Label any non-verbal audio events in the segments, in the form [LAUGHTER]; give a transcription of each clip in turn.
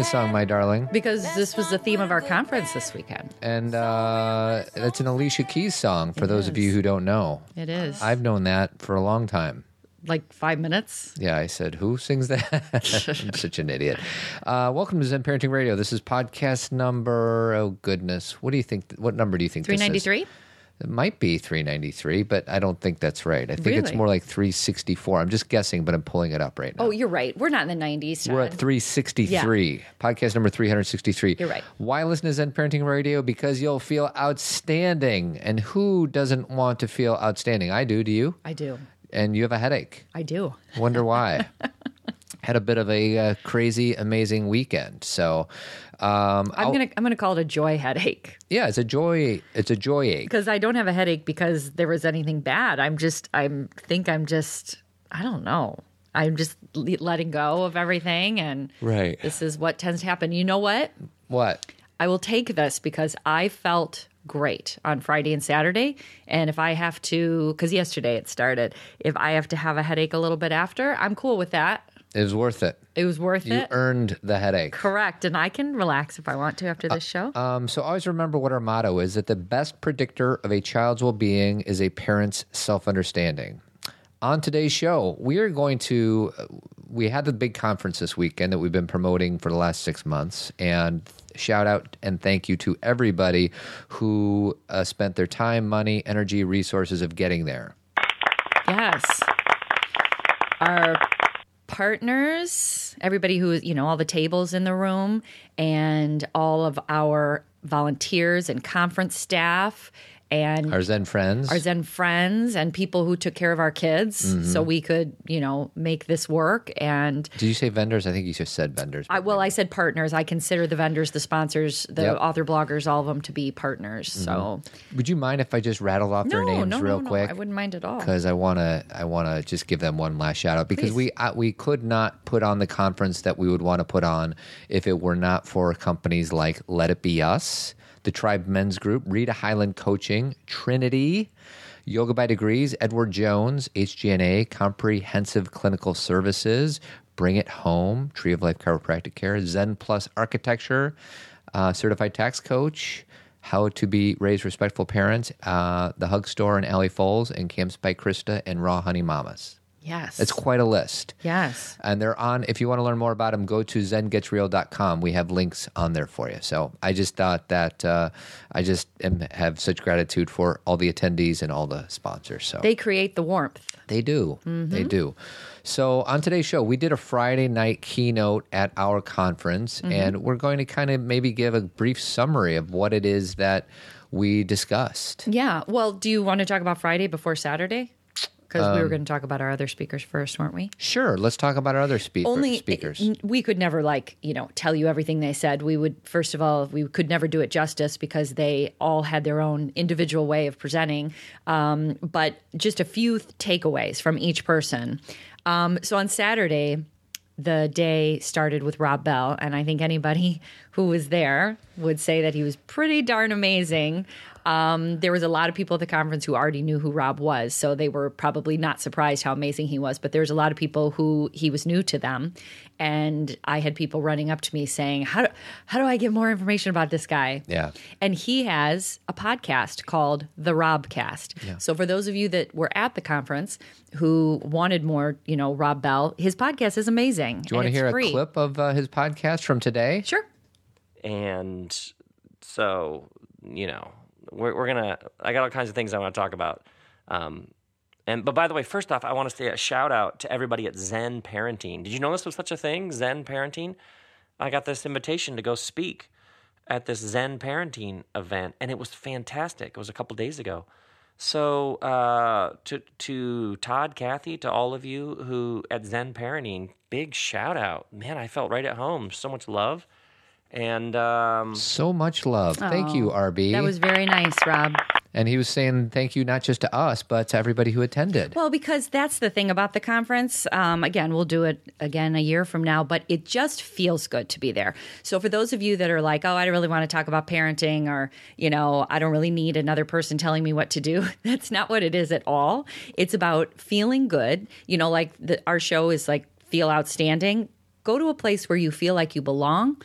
we Why are we never playing this song, my darling? Because this was the theme of our conference this weekend. And uh, it's an Alicia Keys song for It those of you who don't know. It is. I've known that for a long time. like five minutes. Yeah, I said, who sings that? [LAUGHS] I'm such an idiot. Uh, welcome to Zen Parenting Radio. This is podcast number, oh goodness. What do you think? What number do you think this is? 393? It might be 393, but I don't think that's right. I think it's more like 364. I'm just guessing, but I'm pulling it up right now. Oh, you're right. We're not in the 90s. We're at Todd. 363, podcast number 363. You're right. Why listen to Zen Parenting Radio? Because you'll feel outstanding. And who doesn't want to feel outstanding? I do. Do you? I do. And you have a headache. I do. Wonder why. [LAUGHS] Had a bit of a uh, crazy, amazing weekend. So, um, I'm I'll- gonna I'm gonna call it a joy headache yeah, it's a joy. It's a joy ache. because I don't have a headache because there was anything bad. I'm just I'm think I'm just I don't know. I'm just letting go of everything, and Right. this is what tends to happen. You know what? What? I will take this because I felt great on Friday and Saturday. And if I have to, because yesterday it started, if I have to have a headache a little bit after, I'm cool with that. It was worth it. It was worth You it. You earned the headache. Correct. And I can relax if I want to after this show. Um, so always remember what our motto is that the best predictor of a child's well being is a parent's self understanding. On today's show, we are going to, we had the big conference this weekend that we've been promoting for the last six months. And shout out and thank you to everybody who uh, spent their time, money, energy, resources of getting there. yes. Our partners, everybody who is, you know, all the tables in the room, and all of our volunteers and conference staff and Our Zen friends. our Zen friends and people who took care of our kids Mm-hmm. so we could, you know, make this work. And Did you say vendors? I think you just said vendors. I, well, I said partners. I consider the vendors, the sponsors, the Yep. Mm-hmm. author bloggers, all of them to be partners. So Would you mind if I just rattle off their names no, real no, quick? no, I wouldn't mind at all. because I want to I want to just give them one last shout out because we uh, we could not put on the conference that we would want to put on if it were not for companies like Let It Be Us, the Tribe Men's Group, Rita Highland Coaching, Trinity, Yoga by Degrees, Edward Jones, HGNA, Comprehensive Clinical Services, Bring It Home, Tree of Life Chiropractic Care, Zen Plus Architecture, uh, Certified Tax Coach. How to be raised respectful parents, uh, the Hug Store in Alley Falls, and Camps by Krista and Raw Honey Mamas. Yes, It's quite a list. yes. And they're on, if you want to learn more about them, go to zengetsreal.com. We have links on there for you. So I just thought that uh, I just am, have such gratitude for all the attendees and all the sponsors. So They create the warmth. they do. They do. So on today's show, we did a Friday night keynote at our conference, and we're going to kind of maybe give a brief summary of what it is that we discussed. Yeah. Well, do you want to talk about Friday before Saturday? Because we were Um, going to talk about our other speakers first, weren't we? Sure, let's talk about our other speaker, only speakers. n- we could never like you know tell you everything they said we would first of all we could never do it justice because they all had their own individual way of presenting um, but just a few th- takeaways from each person um, so on saturday the day started with Rob Bell, and I think anybody [LAUGHS] who was there would say that he was pretty darn amazing. Um, there was a lot of people at the conference who already knew who Rob was, so they were probably not surprised how amazing he was. But there was a lot of people who he was new to them, and I had people running up to me saying, "How do, how do I get more information about this guy?" Yeah. and he has a podcast called the Robcast. So for those of you that were at the conference who wanted more, you know, Rob Bell, his podcast is amazing. Do you want to hear a clip of uh, his podcast from today? Sure. and so you know we're, we're gonna i got all kinds of things i want to talk about. Um, and but by the way first off i want to say a shout out to everybody at zen parenting. Did you know this was such a thing zen parenting? I got this invitation to go speak at this zen parenting event and it was fantastic. It was a couple days ago. So uh, to to Todd, Cathy, to all of you who at Zen Parenting, big shout out, man! I felt right at home. So much love, and um, So much love. Thank you, RB. That was very nice, Rob. And he was saying thank you not just to us, but to everybody who attended. Well, because that's the thing about the conference. Um, again, we'll do it again a year from now, but it just feels good to be there. So, for those of you that are like, oh, I don't really want to talk about parenting, or, you know, I don't really need another person telling me what to do, [LAUGHS] that's not what it is at all. It's about feeling good. You know, like the, our show is like feel outstanding. Go to a place where you feel like you belong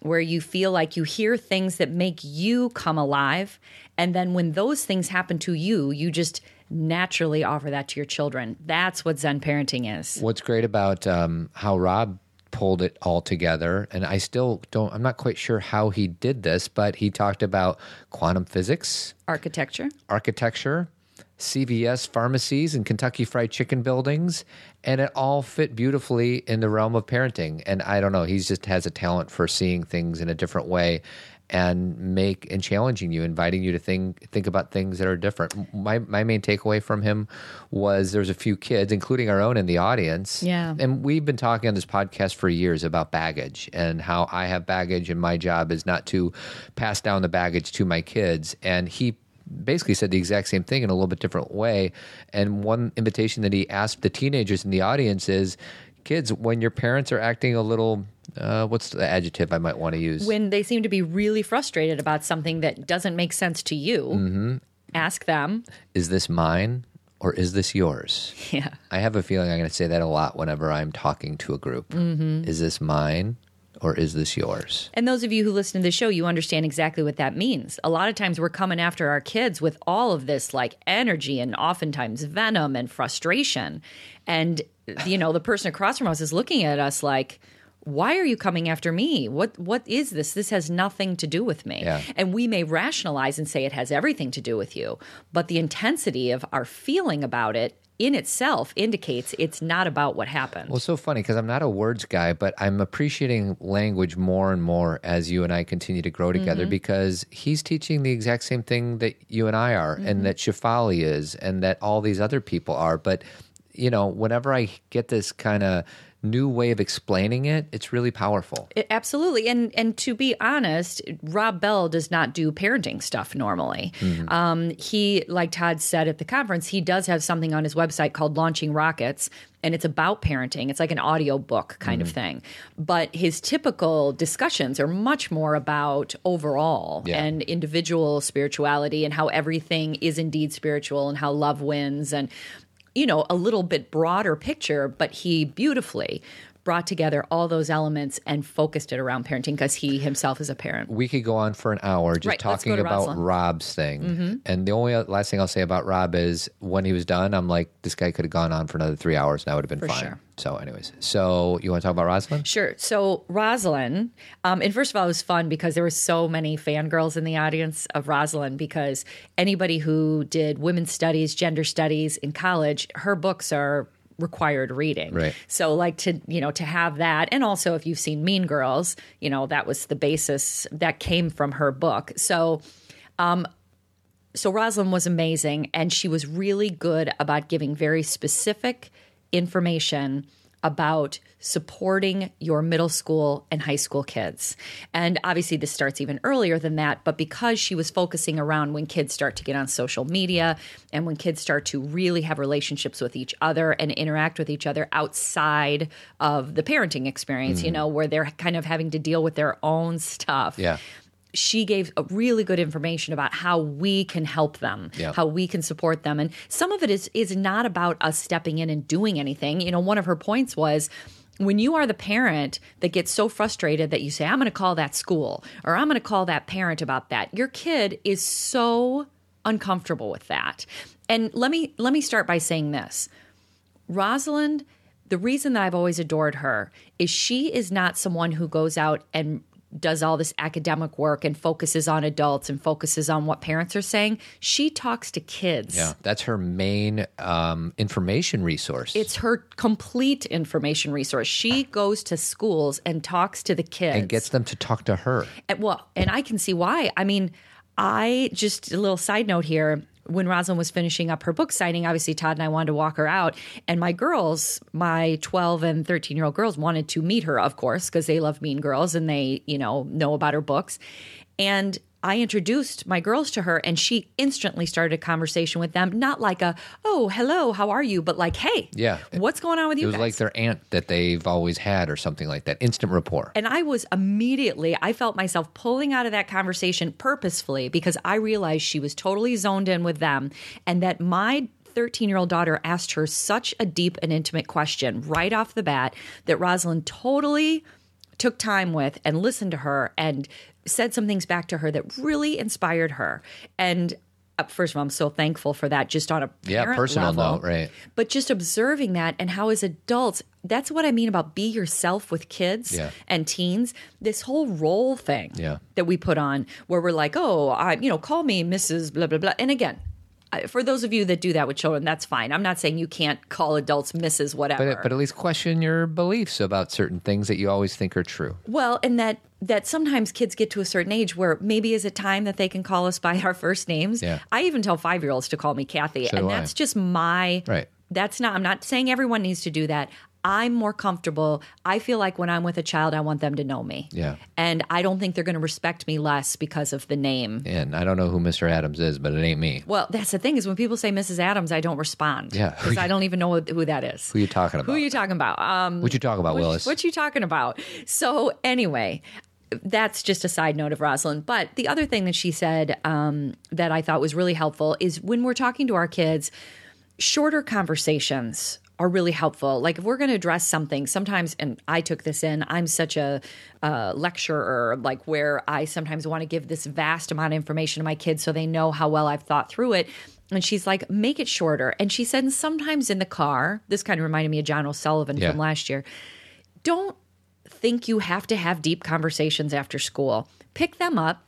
where you feel like you hear things that make you come alive. And then when those things happen to you, you just naturally offer that to your children. That's what Zen parenting is. What's great about um, how Rob pulled it all together, and I still don't, I'm not quite sure how he did this, but he talked about quantum physics, Architecture. architecture, CVS pharmacies and Kentucky Fried Chicken buildings, and it all fit beautifully in the realm of parenting. And I don't know, he just has a talent for seeing things in a different way and make and challenging you, inviting you to think think about things that are different. My my main takeaway from him was there's a few kids, including our own in the audience. Yeah. And we've been talking on this podcast for years about baggage and how I have baggage and my job is not to pass down the baggage to my kids. And he basically said the exact same thing in a little bit different way. And one invitation that he asked the teenagers in the audience is kids, when your parents are acting a little, uh, what's the adjective I might want to use? When they seem to be really frustrated about something that doesn't make sense to you, ask them. is this mine or is this yours? [LAUGHS] Yeah. I have a feeling I'm going to say that a lot whenever I'm talking to a group. Mm-hmm. Is this mine or is this yours? And those of you who listen to the show, you understand exactly what that means. A lot of times we're coming after our kids with all of this like energy and oftentimes venom and frustration. And, you know, the person across from us is looking at us like, why are you coming after me? What what is this? This has nothing to do with me. Yeah. And we may rationalize and say it has everything to do with you, but the intensity of our feeling about it in itself indicates it's not about what happened. Well, so funny because I'm not a words guy, but I'm appreciating language more and more as you and I continue to grow together Mm-hmm. because he's teaching the exact same thing that you and I are, Mm-hmm. and that Shefali is, and that all these other people are. But, you know, whenever I get this kind of new way of explaining it, it's really powerful. It- absolutely, and and to be honest, Rob Bell does not do parenting stuff normally. Um, he, like Todd said at the conference, he does have something on his website called Launching Rockets, and it's about parenting. It's like an audio book kind of thing. But his typical discussions are much more about overall Yeah. and individual spirituality and how everything is indeed spiritual and how love wins and you know, a little bit broader picture, but he beautifully brought together all those elements and focused it around parenting because he himself is a parent. we could go on for an hour just Right, talking about. Mm-hmm. Rob's thing. And the only last thing I'll say about Rob is when he was done, I'm like, this guy could have gone on for another three hours and I would have been fine. sure. So, anyways, so you want to talk about Rosalind? Sure. So Rosalind, um, and first of all, it was fun because there were so many fangirls in the audience of Rosalind because anybody who did women's studies, gender studies in college, her books are required reading. Right. So like to, you know, to have that and also if you've seen Mean Girls, you know, that was the basis that came from her book. So Um, so Rosalind was amazing and she was really good about giving very specific information about supporting your middle school and high school kids. And obviously this starts even earlier than that, but because she was focusing around when kids start to get on social media and when kids start to really have relationships with each other and interact with each other outside of the parenting experience, you mm. know, where they're kind of having to deal with their own stuff Yeah. She gave a really good information about how we can help them, Yeah. how we can support them. And some of it is is not about us stepping in and doing anything. You know, one of her points was when you are the parent that gets so frustrated that you say, I'm going to call that school or I'm going to call that parent about that, your kid is so uncomfortable with that. And let me let me start by saying this. Rosalind, the reason that I've always adored her is she is not someone who goes out and does all this academic work and focuses on adults and focuses on what parents are saying. She talks to kids. Yeah, that's her main um, information resource. It's her complete information resource. She goes to schools and talks to the kids and gets them to talk to her. and, well, and I can see why. I mean, I just a little side note here. When Rosalind was finishing up her book signing, obviously Todd and I wanted to walk her out, and my girls, my twelve and thirteen year old girls, wanted to meet her, of course, because they love Mean Girls and they, you know, know about her books. And I introduced my girls to her and she instantly started a conversation with them, not like a, oh, hello, how are you? But like, hey, Yeah. what's going on with you? It was guys? like their aunt that they've always had or something like that. Instant rapport. and I was immediately, I felt myself pulling out of that conversation purposefully because I realized she was totally zoned in with them and that my 13 year old daughter asked her such a deep and intimate question right off the bat that Rosalind totally took time with and listened to her and said some things back to her that really inspired her. And uh, first of all, I'm so thankful for that just on a Yeah, personal level. note, right. But just observing that and how as adults, that's what I mean about be yourself with kids Yeah. and teens. This whole role thing Yeah. that we put on where we're like, oh, I, you know, call me Mrs. blah, blah, blah. And again, for those of you that do that with children, that's fine. I'm not saying you can't call adults Mrs. whatever. But, but at least question your beliefs about certain things that you always think are true. Well, and that that sometimes kids get to a certain age where maybe is a time that they can call us by our first names. Yeah. I even tell five year olds to call me Cathy, So and do I. that's just my Right. That's not. I'm not saying everyone needs to do that. I'm more comfortable. I feel like when I'm with a child, I want them to know me. Yeah. And I don't think they're going to respect me less because of the name. And I don't know who Mr. Adams is, but it ain't me. Well, that's the thing is when people say Mrs. Adams, I don't respond. Yeah. [LAUGHS] Because I don't even know who that is. Who you talking about? Who are you talking about? Um, what you talking about, what, Willis? What you talking about? So anyway, that's just a side note of Rosalind. But the other thing that she said um, that I thought was really helpful is when we're talking to our kids, shorter conversations are really helpful. Like if we're going to address something, sometimes, and I took this in, I'm such a uh, lecturer, like where I sometimes want to give this vast amount of information to my kids so they know how well I've thought through it. And she's like, make it shorter. And she said, and sometimes in the car, this kind of reminded me of John O'Sullivan Yeah. from last year. Don't think you have to have deep conversations after school. Pick them up,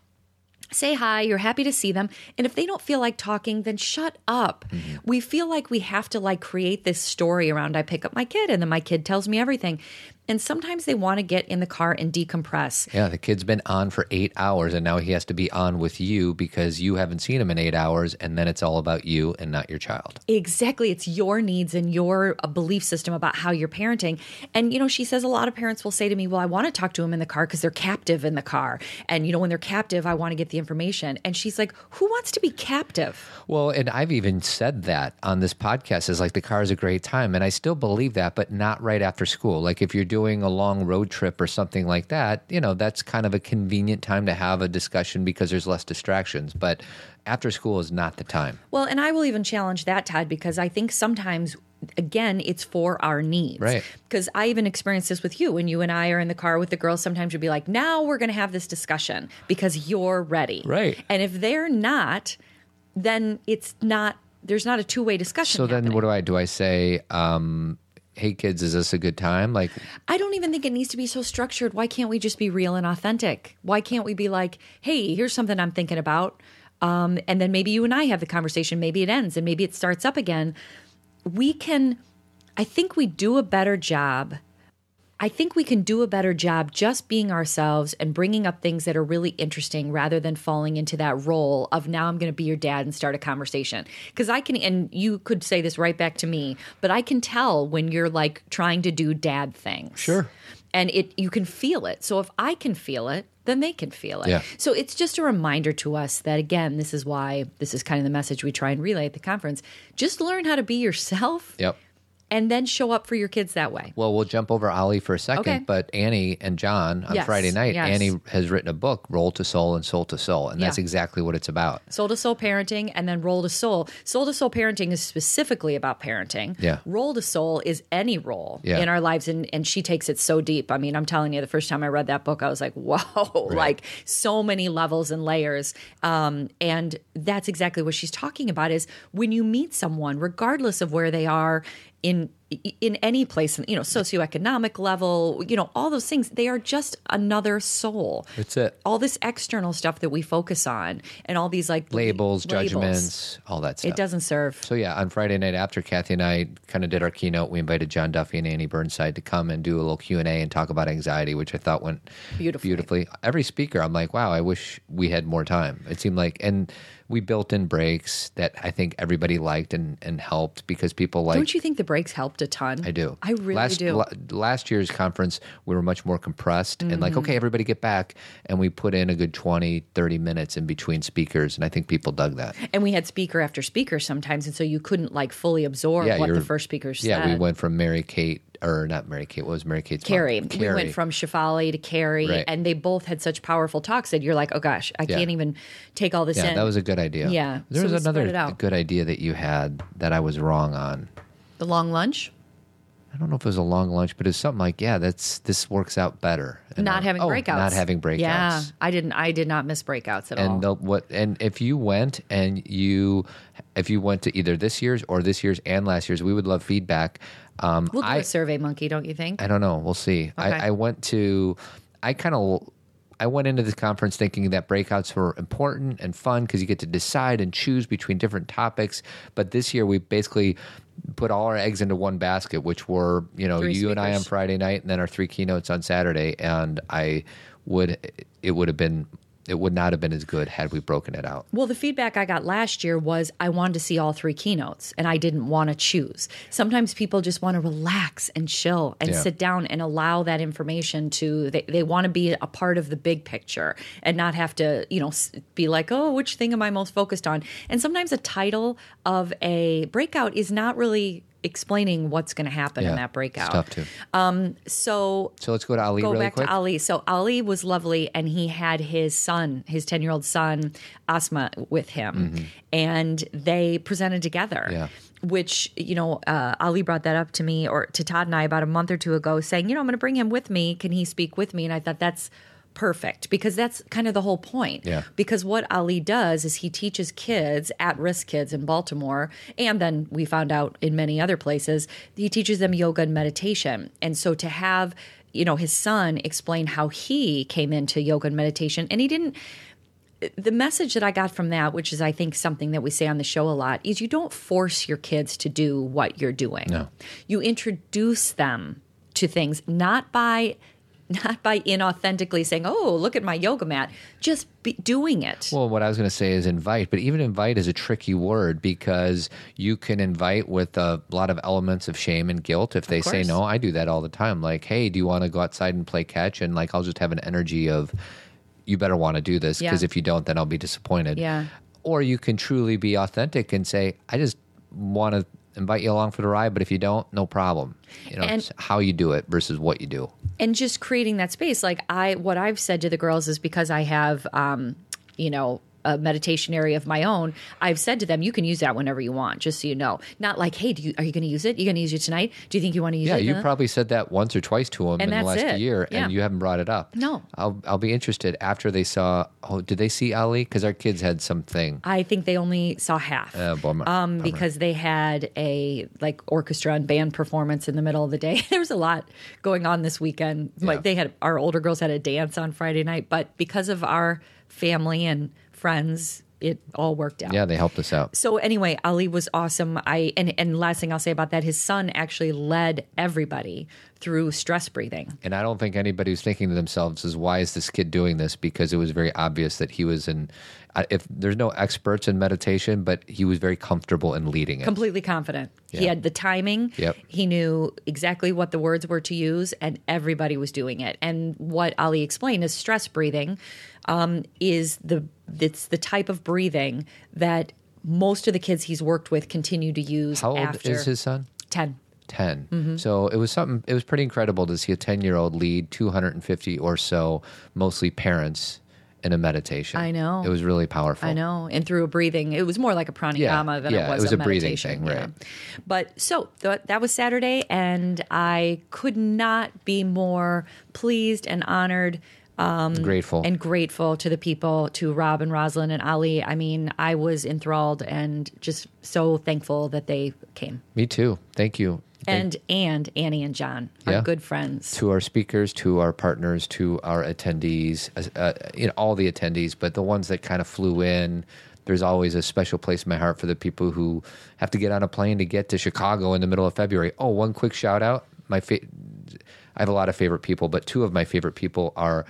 say hi, you're happy to see them. And if they don't feel like talking, then shut up. Mm-hmm. We feel like we have to like create this story around I pick up my kid and then my kid tells me everything. And sometimes they want to get in the car and decompress. Yeah, the kid's been on for eight hours, and now he has to be on with you because you haven't seen him in eight hours, and then it's all about you and not your child. Exactly. It's your needs and your uh, belief system about how you're parenting. And, you know, she says a lot of parents will say to me, Well, I want to talk to him in the car because they're captive in the car. And, you know, when they're captive, I want to get the information. And she's like, Who wants to be captive? Well, and I've even said that on this podcast is like the car is a great time, and I still believe that, but not right after school. Like if you're doing a long road trip or something like that, you know, that's kind of a convenient time to have a discussion because there's less distractions. But after school is not the time. Well, and I will even challenge that, Todd, because I think sometimes, again, it's for our needs. Right. Because I even experienced this with you. When you and I are in the car with the girls, sometimes you'd be like, now we're going to have this discussion because you're ready. Right. And if they're not, then it's not, there's not a two way discussion. So then what do I do? I say, um, hey kids, is this a good time? Like, I don't even think it needs to be so structured. Why can't we just be real and authentic? Why can't we be like, hey, here's something I'm thinking about? Um, and then maybe you and I have the conversation. Maybe it ends and maybe it starts up again. We can, I think we do a better job. I think we can do a better job just being ourselves and bringing up things that are really interesting rather than falling into that role of now I'm going to be your dad and start a conversation. Because I can, and you could say this right back to me, but I can tell when you're like trying to do dad things. Sure. And it, you can feel it. So if I can feel it, then they can feel it. Yeah. So it's just a reminder to us that again, this is why this is kind of the message we try and relay at the conference. Just learn how to be yourself yep. And then show up for your kids that way. Well, we'll jump over Ali for a second, Okay. but Annie and John on Yes, Friday night, yes. Annie has written a book, Role to Soul and Soul to Soul, and that's Yeah. exactly what it's about. Soul to soul parenting and then role to soul. Soul to soul parenting is specifically about parenting. Yeah. Role to soul is any role Yeah. in our lives and, and she takes it so deep. I mean, I'm telling you, the first time I read that book, I was like, [LAUGHS] whoa, like so many levels and layers. Um, and that's exactly what she's talking about is when you meet someone, regardless of where they are in in any place, you know, socioeconomic level, you know, all those things, they are just another soul That's it. all this external stuff that we focus on and all these like Labels, labels, judgments, all that stuff. it doesn't serve So yeah, on Friday night after Cathy and I kind of did our keynote, we invited John Duffy and Annie Burnside to come and do a little Q and A and talk about anxiety, which I thought went Beautifully. Beautifully. Every speaker, I'm like, wow, I wish we had more time. It seemed like, and we built in breaks that I think everybody liked and, and helped because people like. Don't you think the breaks helped a ton? I do. I really last, do. la- last year's conference, we were much more compressed and Mm-hmm. like, okay, everybody get back. And we put in a good 20, 30 minutes in between speakers. And I think people dug that. and we had speaker after speaker sometimes, and so you couldn't like fully absorb what the first speaker said. Yeah, we went from Mary Kate, or not Mary Kate, what was Mary Kate's mom? Carrie. We went from Shefali to Carrie, Right. and they both had such powerful talks that you're like, oh gosh, I Yeah. can't even take all this Yeah, in. that was a good idea. Yeah, There so was another good idea that you had that I was wrong on. the long lunch. I don't know if it was a long lunch, but it's something like, yeah, that's this works out better. And not I'm- having oh, breakouts. Not having breakouts. Yeah, I didn't. I did not miss breakouts at all. and the, what and if you went and you if you went to either this year's or this year's and last year's we would love feedback um we'll do i a survey monkey, don't you think? i don't know we'll see Okay. I, I went to i kind of I went into this conference thinking that breakouts were important and fun because you get to decide and choose between different topics. But this year we basically put all our eggs into one basket, which were you know Three you and I on. Friday night, and then our three keynotes on Saturday. And I would it would have been it would not have been as good had we broken it out. Well, the feedback I got last year was I wanted to see all three keynotes and I didn't want to choose. Sometimes people just want to relax and chill and Yeah. sit down and allow that information to, they, they want to be a part of the big picture and not have to, you know, be like, oh, which thing am I most focused on? And sometimes a title of a breakout is not really explaining what's going to happen in that breakout. It's tough too. So So let's go to Ali go really back quick. to Ali. So Ali was lovely, and he had his son, his ten year old son, Asma, with him, and they presented together. Mm-hmm. Yeah. Which you know, uh, Ali brought that up to me or to Todd and I about a month or two ago, saying, you know, I'm going to bring him with me. Can he speak with me? And I thought that's perfect because that's kind of the whole point. Yeah. Because what Ali does is he teaches kids, at risk kids in Baltimore, and then we found out in many other places, he teaches them yoga and meditation. And so to have, you know, his son explain how he came into yoga and meditation, and he didn't. The message that I got from that, which is I think something that we say on the show a lot, is you don't force your kids to do what you're doing. No. You introduce them to things not by not by inauthentically saying, "Oh, look at my yoga mat," just be doing it. Well, what I was going to say is invite, but even invite is a tricky word because you can invite with a lot of elements of shame and guilt. If they say no, I do that all the time. Like, hey, do you want to go outside and play catch? And like, I'll just have an energy of, you better want to do this because Yeah. if you don't, then I'll be disappointed. Yeah. Or you can truly be authentic and say, I just want to invite you along for the ride, but if you don't, no problem. You know, And- it's how you do it versus what you do. And just creating that space. Like i what i've said to the girls is because i have um you know a meditation area of my own i've said to them you can use that whenever you want just so you know not like hey do you are you going to use it you going to use it tonight do you think you want to use Yeah, it Yeah, you probably said that once or twice to them in the last it. year, Yeah. and you haven't brought it up. No. I'll I'll be interested after they saw. Oh, did they see Ali? Because our kids had something. I think they only saw half. Uh, bummer. um, Bummer. because they had a like orchestra and band performance in the middle of the day. [LAUGHS] there was a lot going on this weekend. Yeah. Like they had our older girls had a dance on Friday night, but because of our family and friends, it all worked out. Yeah, they helped us out. So anyway, Ali was awesome. I and and last thing I'll say about that, his son actually led everybody through stress breathing. And I don't think anybody was thinking to themselves, "Is why is this kid doing this?" Because it was very obvious that he was in. If there's no experts in meditation, but he was very comfortable in leading it. completely confident. He had the timing. Yep. He knew exactly what the words were to use, and everybody was doing it. And what Ali explained is stress breathing um, is the it's the type of breathing that most of the kids he's worked with continue to use How old after is his son? 10. 10 Mm-hmm. so it was something it was pretty incredible to see a 10 year old lead 250 or so mostly parents in a meditation I know. it was really powerful I know, and through a breathing, it was more like a pranayama Yeah, than yeah, it was, it was a, a breathing thing, yeah. right. But so th- that was Saturday, and I could not be more pleased and honored um, grateful and grateful to the people, to Rob and Rosalind and Ali. I mean, I was enthralled and just so thankful that they came. me too thank you And and Annie and John are Yeah. good friends. to our speakers, to our partners, to our attendees, uh, you know, all the attendees, but the ones that kind of flew in. There's always a special place in my heart for the people who have to get on a plane to get to Chicago in the middle of February. Oh, one quick shout out. My fa- I have a lot of favorite people, but two of my favorite people are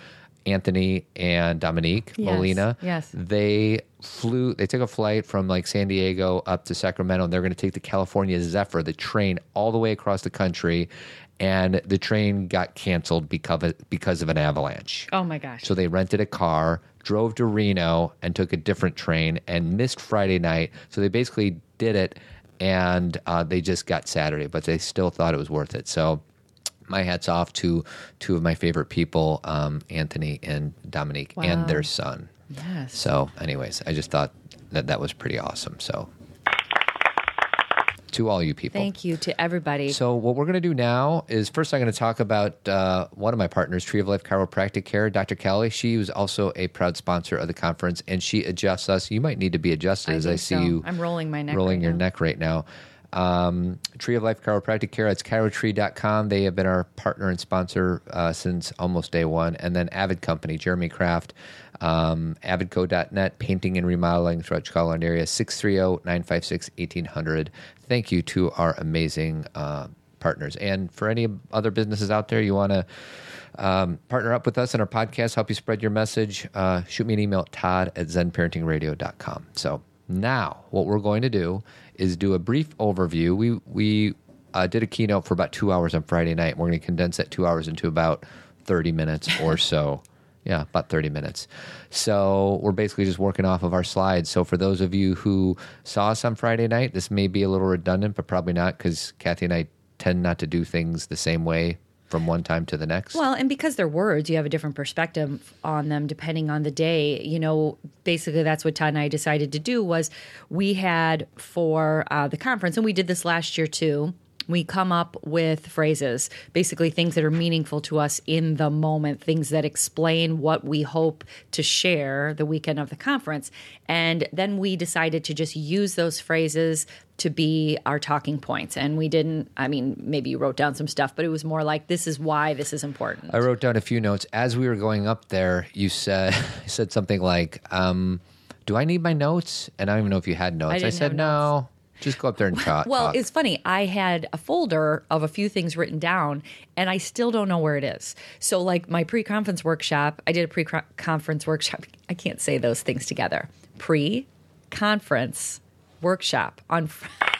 Anthony and Dominique Yes, Molina. yes. They flew, they took a flight from like San Diego up to Sacramento, and they're going to take the California Zephyr, the train, all the way across the country. And the train got canceled because of, because of an avalanche. Oh my gosh. So they rented a car, drove to Reno, and took a different train and missed Friday night. So they basically did it, and uh, they just got Saturday, but they still thought it was worth it. So my hats off to two of my favorite people, um, Anthony and Dominique, and their son. yes. So, anyways, I just thought that that was pretty awesome. So, to all you people. Thank you to everybody. So what we're going to do now is first I'm going to talk about uh, one of my partners, Tree of Life Chiropractic Care, Dr. Kelly. She was also a proud sponsor of the conference, and she adjusts us. You might need to be adjusted I as I see so. you. I'm rolling my neck rolling right your now. neck right now. Um, Tree of Life Chiropractic Care. It's chirotree.com. They have been our partner and sponsor uh, since almost day one. And then Avid Company, Jeremy Kraft, um, avidco.net, painting and remodeling throughout Chicagoland area, 630-956-1800. Thank you to our amazing uh, partners. And for any other businesses out there, you want to um, partner up with us in our podcast, help you spread your message, uh, shoot me an email at todd at zenparentingradio.com. So now what we're going to do is do a brief overview. We, we uh, did a keynote for about two hours on Friday night. We're going to condense that two hours into about 30 minutes or so. [LAUGHS] Yeah, about 30 minutes. So we're basically just working off of our slides. So for those of you who saw us on Friday night, this may be a little redundant, but probably not because Cathy and I tend not to do things the same way from one time to the next. Well, and because they're words, you have a different perspective on them depending on the day. You know, basically that's what Todd and I decided to do was we had for uh, the conference, and we did this last year too. We come up with phrases, basically things that are meaningful to us in the moment, things that explain what we hope to share the weekend of the conference. And then we decided to just use those phrases to be our talking points. And we didn't, I mean, maybe you wrote down some stuff, but it was more like, this is why this is important. I wrote down a few notes as we were going up there. You said [LAUGHS] said something like, um, "Do I need my notes?" And I don't even know if you had notes. I, didn't said, "No, just go up there and talk." Well, talk." it's funny. I had a folder of a few things written down, and I still don't know where it is. So, like my pre conference workshop, I did a pre conference workshop. [LAUGHS] I can't say those things together. Pre conference workshop on [LAUGHS] Friday.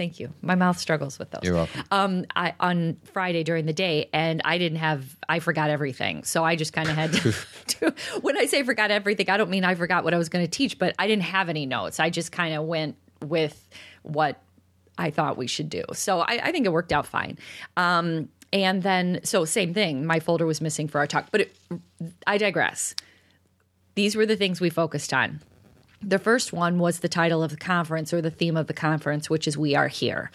Thank you. My mouth struggles with those. You're welcome. Um, I, on Friday during the day, and I didn't have. I forgot everything, so I just kind of had to, [LAUGHS] [LAUGHS] to. When I say forgot everything, I don't mean I forgot what I was going to teach, but I didn't have any notes. I just kind of went with what I thought we should do. So I, I think it worked out fine. Um, and then, so same thing. My folder was missing for our talk, but it, I digress. These were the things we focused on. The first one was the title of the conference or the theme of the conference, which is We Are Here.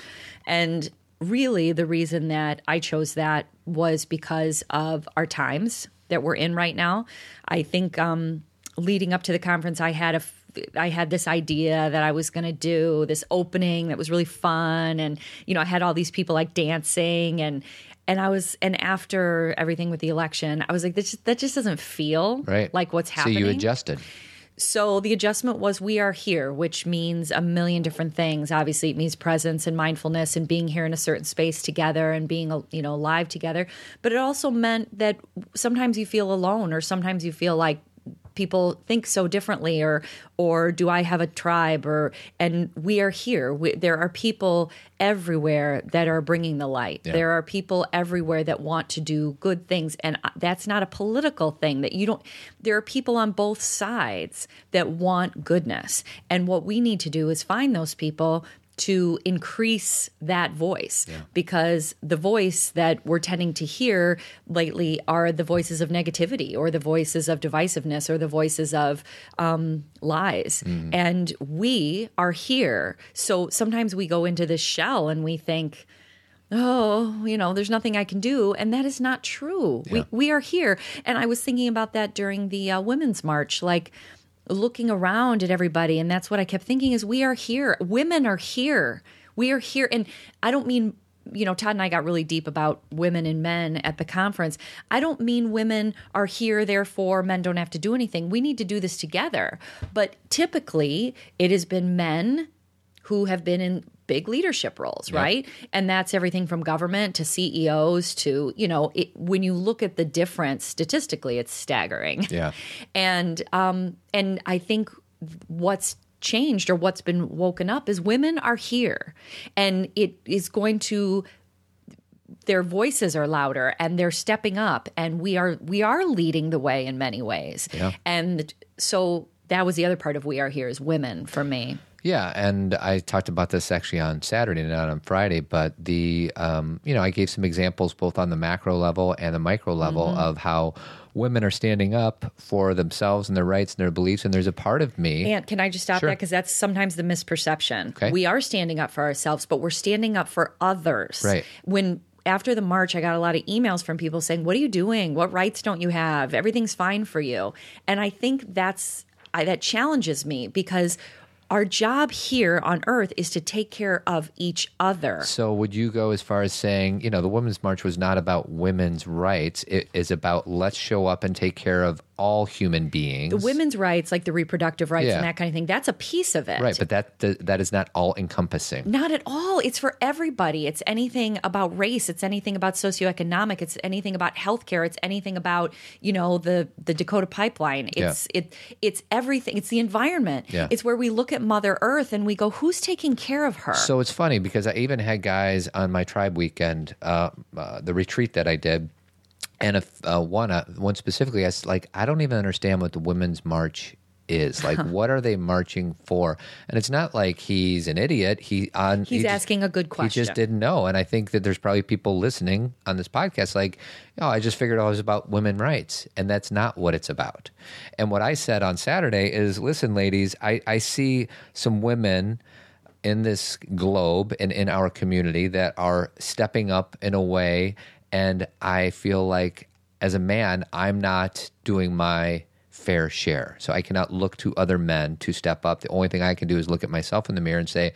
And really, the reason that I chose that was because of our times that we're in right now. I think um, leading up to the conference, I had a I had this idea that I was going to do this opening that was really fun, and you know, I had all these people like dancing and and I was and after everything with the election, I was like, that just, that just doesn't feel right, like what's happening. So you adjusted. So the adjustment was we are here, which means a million different things. Obviously, it means presence and mindfulness and being here in a certain space together and being uh, you know live together. But it also meant that sometimes you feel alone, or sometimes you feel like people think so differently or or do i have a tribe or and we are here. We, there are people everywhere that are bringing the light. Yeah. there are people everywhere that want to do good things. And that's not a political thing that you don't there are people on both sides that want goodness. And what we need to do is find those people to increase that voice because the voice that we're tending to hear lately are the voices of negativity or the voices of divisiveness or the voices of um, lies. And we are here. So sometimes we go into this shell and we think, oh, you know, there's nothing I can do. And that is not true. We, we are here. And I was thinking about that during the uh, Women's March. Like, looking around at everybody and that's what i kept thinking is we are here. Women are here. We are here. And i don't mean you know todd and i got really deep about women and men at the conference. I don't mean women are here therefore men don't have to do anything. We need to do this together. But typically it has been men who have been in big leadership roles, right? And that's everything from government to CEOs to, you know, it, when you look at the difference statistically, it's staggering. Yeah. [LAUGHS] And um and I think what's changed or what's been woken up is women are here and it is going to their voices are louder and they're stepping up and we are we are leading the way in many ways. Yeah. And so that was the other part of we are here is women for me. Yeah, and I talked about this actually on Saturday, not on Friday. But the, um, you know, I gave some examples both on the macro level and the micro level Mm-hmm. of how women are standing up for themselves and their rights and their beliefs. And there's a part of me. And can I just stop Sure. that because that's sometimes the misperception. Okay. We are standing up for ourselves, but we're standing up for others. Right. When after the march, I got a lot of emails from people saying, "What are you doing? What rights don't you have? Everything's fine for you." And I think that's I, that challenges me because our job here on Earth is to take care of each other. So, would you go as far as saying, you know, the Women's March was not about women's rights? It is about let's show up and take care of all human beings. The women's rights, like the reproductive rights Yeah. and that kind of thing, that's a piece of it. right, but that that is not all encompassing. Not at all. It's for everybody. It's anything about race. It's anything about socioeconomic. It's anything about healthcare. It's anything about you know the the Dakota pipeline. It's it it's everything. It's the environment. Yeah. It's where we look at Mother Earth and we go, who's taking care of her? So it's funny because I even had guys on my tribe weekend, uh, uh, the retreat that I did, and if uh, one uh, one specifically, I like, I don't even understand what the women's march is. Like, [LAUGHS] what are they marching for? And it's not like he's an idiot. He on He's he just- asking a good question. He just didn't know, and I think that there's probably people listening on this podcast like, oh, I just figured it was about women rights, and that's not what it's about. And what I said on Saturday is, listen, ladies, I, I see some women in this globe and in our community that are stepping up in a way, and I feel like as a man, I'm not doing my fair share. So I cannot look to other men to step up. The only thing I can do is look at myself in the mirror and say,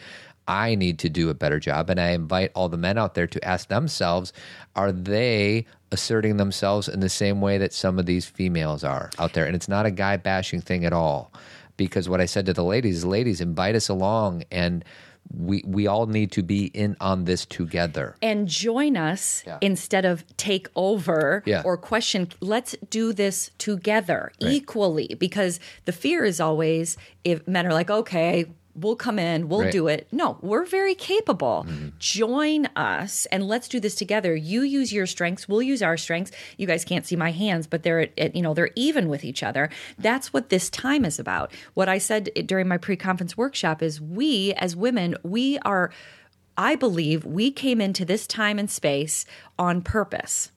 I need to do a better job. And I invite all the men out there to ask themselves, are they asserting themselves in the same way that some of these females are out there? And it's not a guy bashing thing at all. Because what I said to the ladies ladies, invite us along and we we all need to be in on this together. and join us Yeah. instead of take over Yeah. or question. Let's do this together equally because the fear is always if men are like, okay, we'll come in, we'll Right. do it. No, we're very capable. Mm-hmm. Join us and let's do this together. You use your strengths, we'll use our strengths. You guys can't see my hands, but they're at, you know they're even with each other. That's what this time is about. What I said during my pre-conference workshop is we as women, we are I believe we came into this time and space on purpose.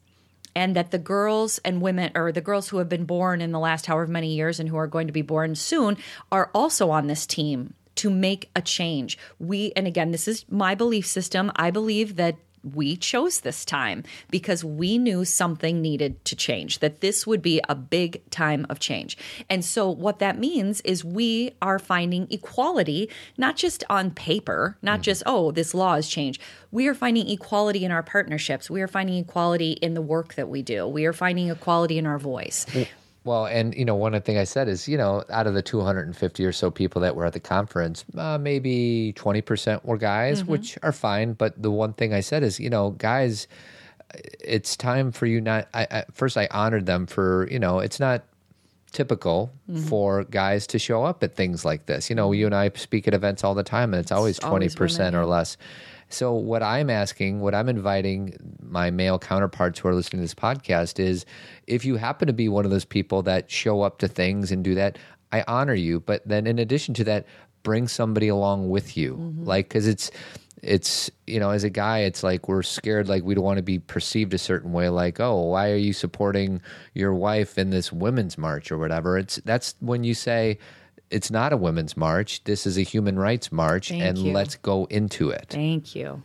And that the girls and women, or the girls who have been born in the last however many years and who are going to be born soon, are also on this team to make a change. We, and again, this is my belief system. I believe that we chose this time because we knew something needed to change, that this would be a big time of change. And so, what that means is we are finding equality, not just on paper, not mm. just, oh, this law has changed. We are finding equality in our partnerships. We are finding equality in the work that we do. We are finding equality in our voice. Mm. Well, and you know, one thing I said is, you know, out of the 250 or so people that were at the conference, uh, maybe 20% were guys, which are fine. But the one thing I said is, you know, guys, it's time for you not. I, I, first, I honored them for, you know, it's not typical for guys to show up at things like this. You know, you and I speak at events all the time, and it's always twenty percent or less. So, what I'm asking, what I'm inviting my male counterparts who are listening to this podcast is, if you happen to be one of those people that show up to things and do that, I honor you. But then, in addition to that, bring somebody along with you, mm-hmm. like because it's it's you know as a guy it's like we're scared like we don't want to be perceived a certain way like oh why are you supporting your wife in this women's march or whatever? It's that's when you say it's not a women's march this is a human rights march Thank and you. let's go into it Thank you.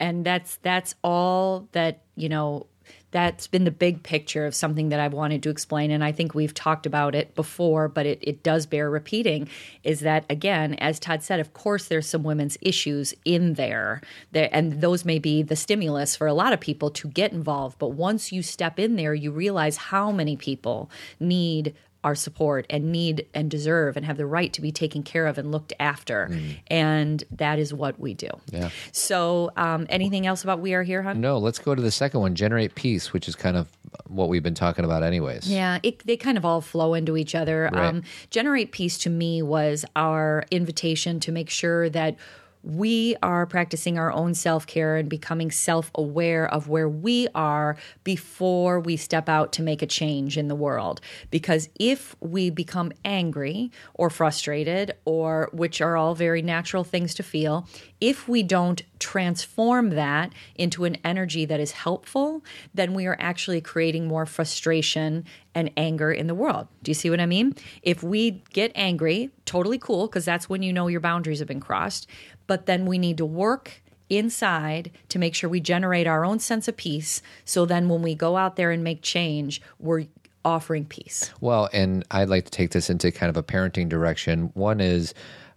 And that's that's all that, you know, that's been the big picture of something that I've wanted to explain. And I think we've talked about it before, but it, it does bear repeating is that, again, as Todd said, of course, there's some women's issues in there. there. And those may be the stimulus for a lot of people to get involved. But once you step in there, you realize how many people need our support and need and deserve and have the right to be taken care of and looked after. And that is what we do. Yeah. So, um, anything else about We Are Here, hon? No, let's go to the second one, generate peace, which is kind of what we've been talking about, anyways. Yeah, it, they kind of all flow into each other. Right. Um, Generate Peace to me was our invitation to make sure that we are practicing our own self care and becoming self aware of where we are before we step out to make a change in the world. Because if we become angry or frustrated, or which are all very natural things to feel, if we don't transform that into an energy that is helpful, then we are actually creating more frustration and anger in the world. Do you see what I mean? If we get angry, totally cool, because that's when you know your boundaries have been crossed. But then we need to work inside to make sure we generate our own sense of peace. So then when we go out there and make change, we're offering peace. Well, and I'd like to take this into kind of a parenting direction. One is,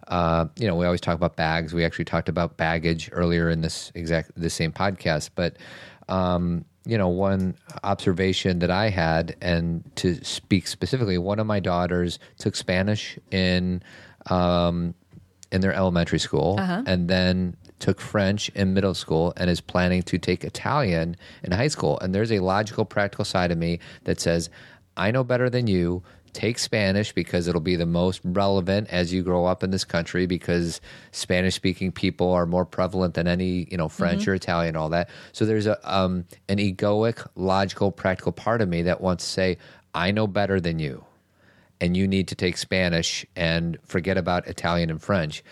uh, you know, we always talk about bags. We actually talked about baggage earlier in this exact the same podcast. But um, you know, one observation that I had, and to speak specifically, one of my daughters took Spanish in um, in their elementary school, and then took French in middle school, and is planning to take Italian in high school. And there's a logical, practical side of me that says, I know better than you. Take Spanish because it'll be the most relevant as you grow up in this country because Spanish speaking people are more prevalent than any, you know, French or Italian, all that. So there's a um, an egoic, logical, practical part of me that wants to say, I know better than you and you need to take Spanish and forget about Italian and French.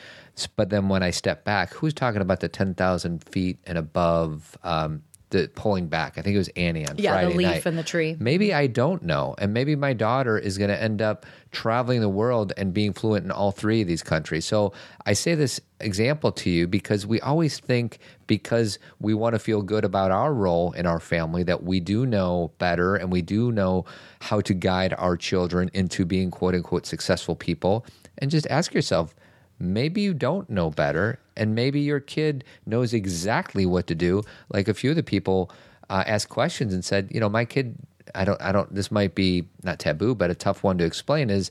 But then when I step back, who's talking about the 10,000 feet and above, um, the pulling back? I think it was Annie on Yeah, the leaf night. and the tree. Maybe I don't know. And maybe my daughter is going to end up traveling the world and being fluent in all three of these countries. So I say this example to you because we always think because we want to feel good about our role in our family that we do know better and we do know how to guide our children into being quote unquote successful people. And just ask yourself, maybe you don't know better and maybe your kid knows exactly what to do. Like a few of the people uh, asked questions and said you know my kid i don't i don't this might be not taboo but a tough one to explain is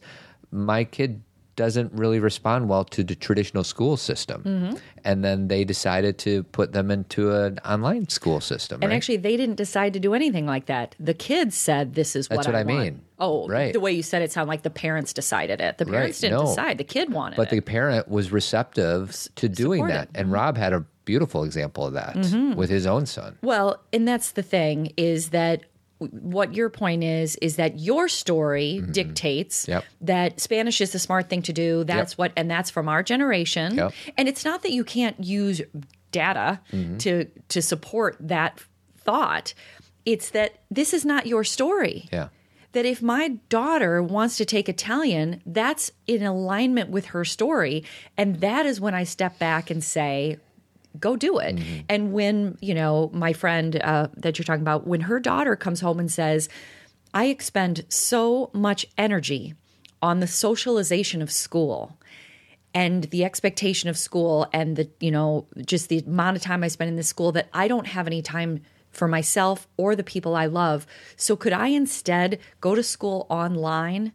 my kid doesn't really respond well to the traditional school system Mm-hmm. and then they decided to put them into an online school system And right? actually, they didn't decide to do anything like that. The kids said, "This is That's what, what I want." mean. Oh, Right. The way you said it sounded like the parents decided it. The parents Right, didn't no. decide. The kid wanted but it. But the parent was receptive to doing supportive. that and rob had a beautiful example of that Mm-hmm. with his own son Well, and that's the thing is that what your point is is that your story dictates Mm-hmm. Yep. that Spanish is the smart thing to do. That's what, and that's from our generation. Yep. And it's not that you can't use data Mm-hmm. to to support that thought. It's that this is not your story. yeah that if my daughter wants to take Italian, that's in alignment with her story. And that is when I step back and say, go do it. And when, you know, my friend uh, that you're talking about, when her daughter comes home and says, I expend so much energy on the socialization of school and the expectation of school and the you know just the amount of time i spend in this school that i don't have any time for myself or the people i love so could i instead go to school online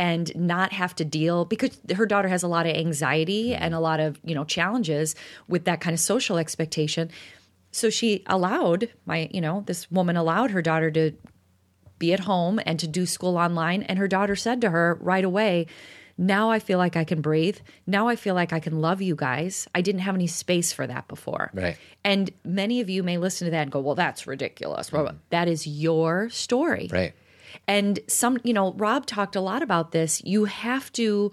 and not have to deal because her daughter has a lot of anxiety and a lot of you know challenges with that kind of social expectation so she allowed my you know this woman allowed her daughter to be at home and to do school online. And her daughter said to her right away, Now I feel like I can breathe. Now I feel like I can love you guys. I didn't have any space for that before. Right. And many of you may listen to that and go, Well, that's ridiculous. Blah. Mm-hmm. That is your story. right And some, you know, Rob talked a lot about this. You have to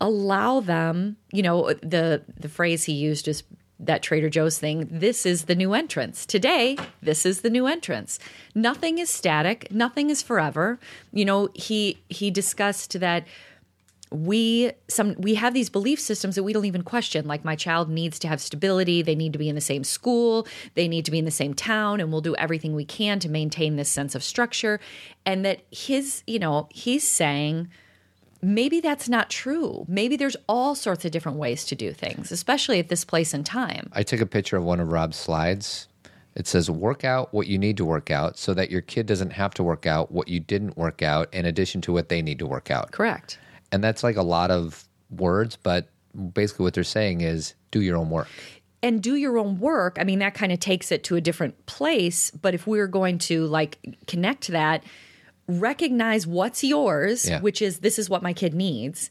allow them, you know, the the phrase he used is that Trader Joe's thing, this is the new entrance. Today, this is the new entrance. Nothing is static, nothing is forever. You know, he he discussed that we some we have these belief systems that we don't even question. Like my child needs to have stability. They need to be in the same school. They need to be in the same town and we'll do everything we can to maintain this sense of structure. And that his you know he's saying maybe that's not true. Maybe there's all sorts of different ways to do things especially at this place and time. I took a picture of one of Rob's slides. It says work out what you need to work out so that your kid doesn't have to work out what you didn't work out in addition to what they need to work out. Correct. And that's like a lot of words, but basically what they're saying is do your own work. and do your own work i mean that kind of takes it to a different place but if we're going to like connect to that recognize what's yours Yeah. which is this is what my kid needs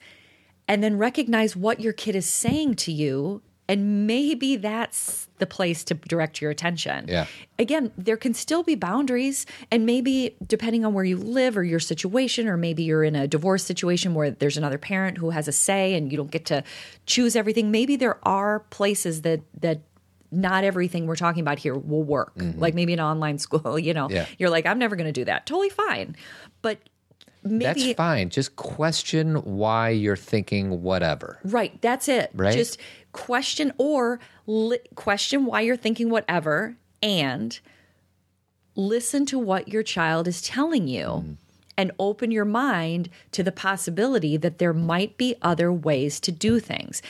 and then recognize what your kid is saying to you and maybe that's the place to direct your attention Yeah. again there can still be boundaries and maybe depending on where you live or your situation or maybe you're in a divorce situation where there's another parent who has a say and you don't get to choose everything maybe there are places that that not everything we're talking about here will work like maybe an online [LAUGHS] school you know Mm-hmm. Yeah. you're like i'm never going to do that totally fine but maybe That's fine. Just question why you're thinking whatever. Right, that's it. Right? Just question or li- question why you're thinking whatever and listen to what your child is telling you Mm-hmm. and open your mind to the possibility that there might be other ways to do things.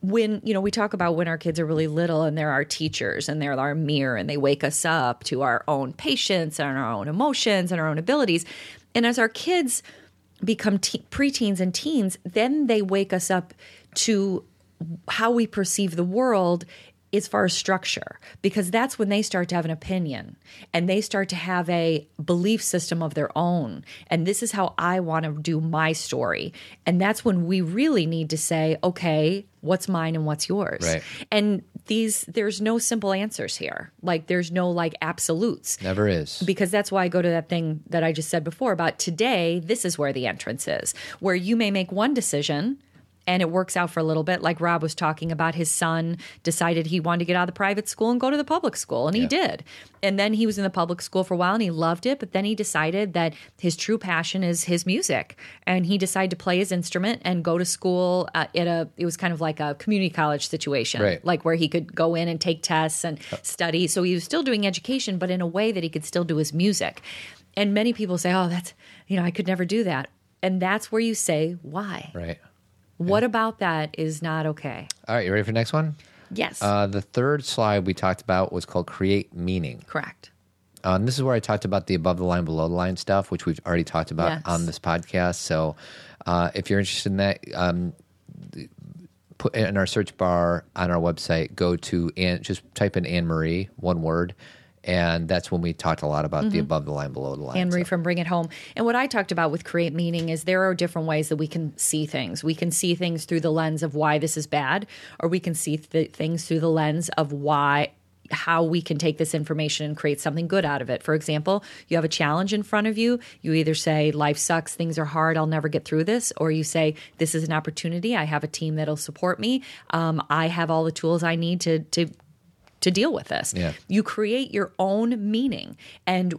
When, you know, we talk about when our kids are really little and they're our teachers and they're our mirror and they wake us up to our own patience and our own emotions and our own abilities. And as our kids become te- preteens and teens, then they wake us up to how we perceive the world as far as structure, because that's when they start to have an opinion and they start to have a belief system of their own. And this is how I want to do my story. And that's when we really need to say, okay, what's mine and what's yours? Right. And these, there's no simple answers here. Like, there's no like absolutes Never is. because that's why I go to that thing that I just said before about today, this is where the entrance is, where you may make one decision and it works out for a little bit. Like Rob was talking about, his son decided he wanted to get out of the private school and go to the public school, and he did. And then he was in the public school for a while and he loved it, but then he decided that his true passion is his music. And he decided to play his instrument and go to school uh, at a, it was kind of like a community college situation, Right. like where he could go in and take tests and study. So he was still doing education, but in a way that he could still do his music. And many people say, oh, that's, you know, I could never do that. And that's where you say, why? Right. What about that is not okay? All right, you ready for the next one? Yes. Uh, the third slide we talked about was called create meaning. Correct. Um, this is where I talked about the above the line, below the line stuff, which we've already talked about Yes. on this podcast. So uh, if you're interested in that, um, put in our search bar on our website, go to and just type in Anne Marie, one word. And that's when we talked a lot about the above the line, below the line. Anne Marie stuff. from Bring It Home. And what I talked about with create meaning is there are different ways that we can see things. We can see things through the lens of why this is bad, or we can see th- things through the lens of why how we can take this information and create something good out of it. For example, you have a challenge in front of you. You either say, Life sucks, things are hard, I'll never get through this, or you say, This is an opportunity. I have a team that'll support me. Um, I have all the tools I need to, to to deal with this. Yeah. You create your own meaning. And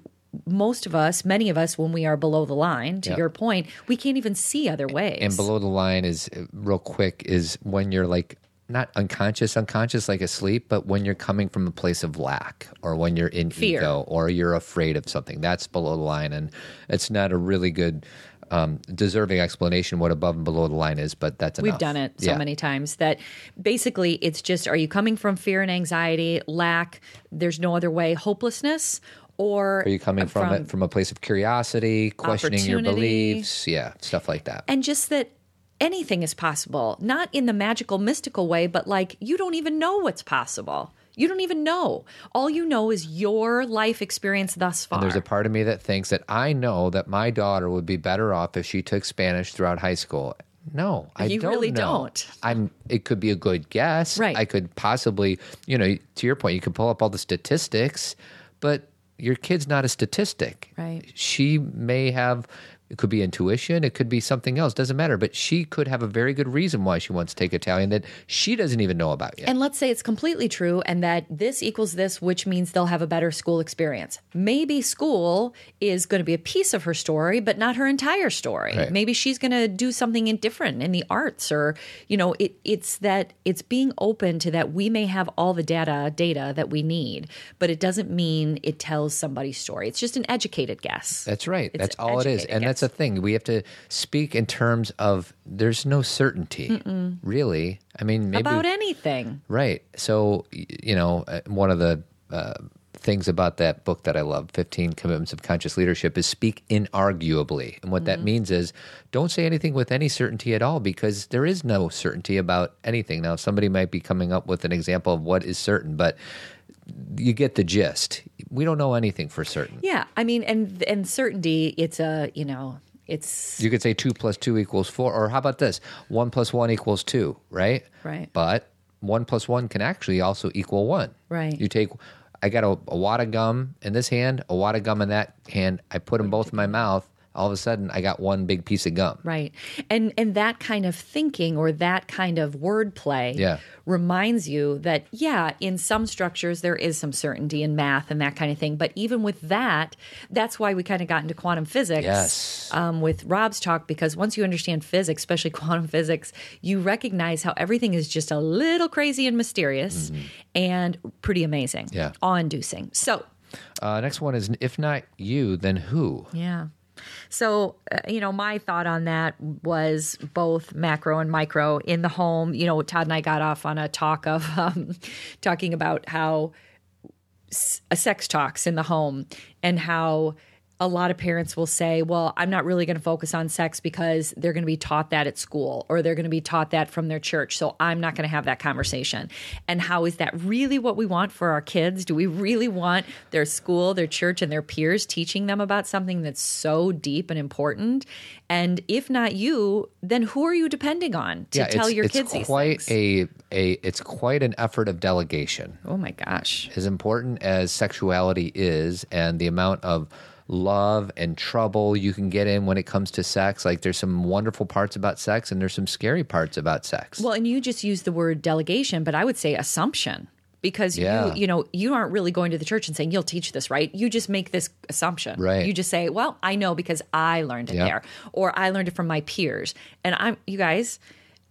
most of us, many of us, when we are below the line, to Yeah. your point, we can't even see other ways. And below the line is uh, real quick is when you're like not unconscious, unconscious like asleep, but when you're coming from a place of lack or when you're in Fear. ego or you're afraid of something. That's below the line. And it's not a really good, um, deserving explanation what above and below the line is, but that's We've done it so Yeah. many times that basically it's just are you coming from fear and anxiety, lack, there's no other way, hopelessness, or Are you coming from, it from a place of curiosity, questioning your beliefs? Yeah, stuff like that. and just that anything is possible, not in the magical, mystical way, but like you don't even know what's possible. You don't even know. All you know is your life experience thus far. There's a part of me that thinks that I know that my daughter would be better off if she took Spanish throughout high school. No, I You don't really know. don't. I'm. It could be a good guess. Right. I could possibly, you know, to your point, you could pull up all the statistics, but your kid's not a statistic. Right. She may have. It could be intuition. It could be something else. Doesn't matter. But she could have a very good reason why she wants to take Italian that she doesn't even know about yet. And let's say it's completely true and that this equals this, which means they'll have a better school experience. Maybe school is going to be a piece of her story, but not her entire story. Right. Maybe she's going to do something different in the arts or, you know, it, it's that it's being open to that we may have all the data, data that we need, but it doesn't mean it tells somebody's story. It's just an educated guess. That's right. It's that's all it is. And that's the a thing. We have to speak in terms of there's no certainty, really. I mean, maybe. About anything. Right. So, you know, uh, one of the uh, things about that book that I love, 15 Commitments of Conscious Leadership, is speak inarguably. And what that means is don't say anything with any certainty at all because there is no certainty about anything. Now, somebody might be coming up with an example of what is certain, but you get the gist. We don't know anything for certain. Yeah, I mean, and and certainty. It's a you know, it's You could say two plus two equals four, or how about this? One plus one equals two, right? Right. But one plus one can actually also equal one. Right. You take, I got a, a wad of gum in this hand, a wad of gum in that hand. I put them both in my mouth. All of a sudden, I got one big piece of gum. right, and and that kind of thinking or that kind of wordplay Yeah. reminds you that yeah, in some structures there is some certainty in math and that kind of thing. But even with that, that's why we kind of got into quantum physics. Yes. um, with Rob's talk because once you understand physics, especially [LAUGHS] quantum physics, you recognize how everything is just a little crazy and mysterious and pretty amazing. Mm-hmm. Yeah. Awe-inducing. So, Uh, next one is if not you, then who? yeah. So, uh, you know, my thought on that was both macro and micro in the home. You know, Todd and I got off on a talk of [LAUGHS] um, talking about how s- uh, sex talks in the home and how a lot of parents will say, well, I'm not really going to focus on sex because they're going to be taught that at school or they're going to be taught that from their church. So I'm not going to have that conversation. And how is that really what we want for our kids? Do we really want their school, their church, and their peers teaching them about something that's so deep and important? And if not you, then who are you depending on to tell it's, your kids these quite things? a a it's quite an effort of delegation. oh my gosh. as important as sexuality is and the amount of love and trouble you can get in when it comes to sex like there's some wonderful parts about sex and there's some scary parts about sex Well, and you just used the word delegation, but I would say assumption because Yeah. you you know you aren't really going to the church and saying you'll teach this right you just make this assumption Right. you just say well i know because i learned it Yep. there or i learned it from my peers and i'm you guys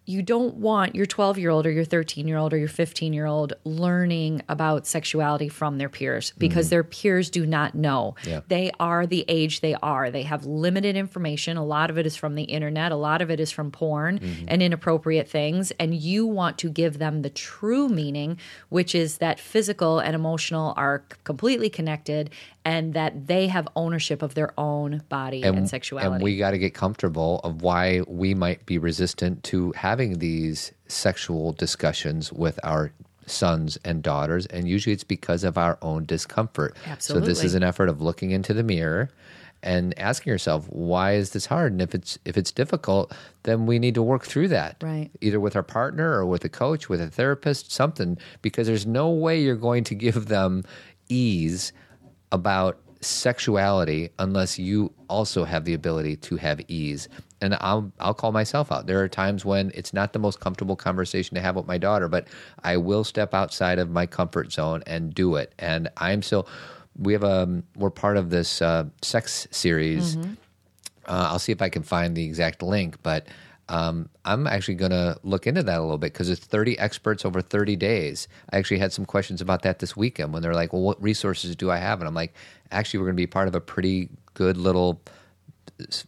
you don't want your 12 year old or your 13 year old or your 15 year old learning about sexuality from their peers because their peers do not know. Mm-hmm. Yeah. They are the age they are. They have limited information. A lot of it is from the internet, a lot of it is from porn Mm-hmm. and inappropriate things. And you want to give them the true meaning, which is that physical and emotional are completely connected and that they have ownership of their own body and, sexuality. and we got to get comfortable of why we might be resistant to having these sexual discussions with our sons and daughters and usually it's because of our own discomfort Absolutely. so this is an effort of looking into the mirror and asking yourself why is this hard and if it's if it's difficult then we need to work through that Right. either with our partner or with a coach with a therapist something because there's no way you're going to give them ease about sexuality unless you also have the ability to have ease. And I'll I'll call myself out. There are times when it's not the most comfortable conversation to have with my daughter, but I will step outside of my comfort zone and do it. And I'm still we have a we're part of this uh, sex series. Uh, I'll see if I can find the exact link, but um, I'm actually going to look into that a little bit because it's 30 experts over 30 days. I actually had some questions about that this weekend when they're like, "Well, what resources do I have?" And I'm like, "Actually, we're going to be part of a pretty good little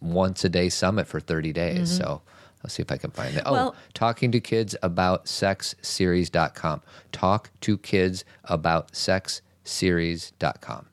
once a day summit for 30 days." So. I'll see if I can find it. Oh, Well- talking to kids about sex series.com. Talk to kids about sex series.com.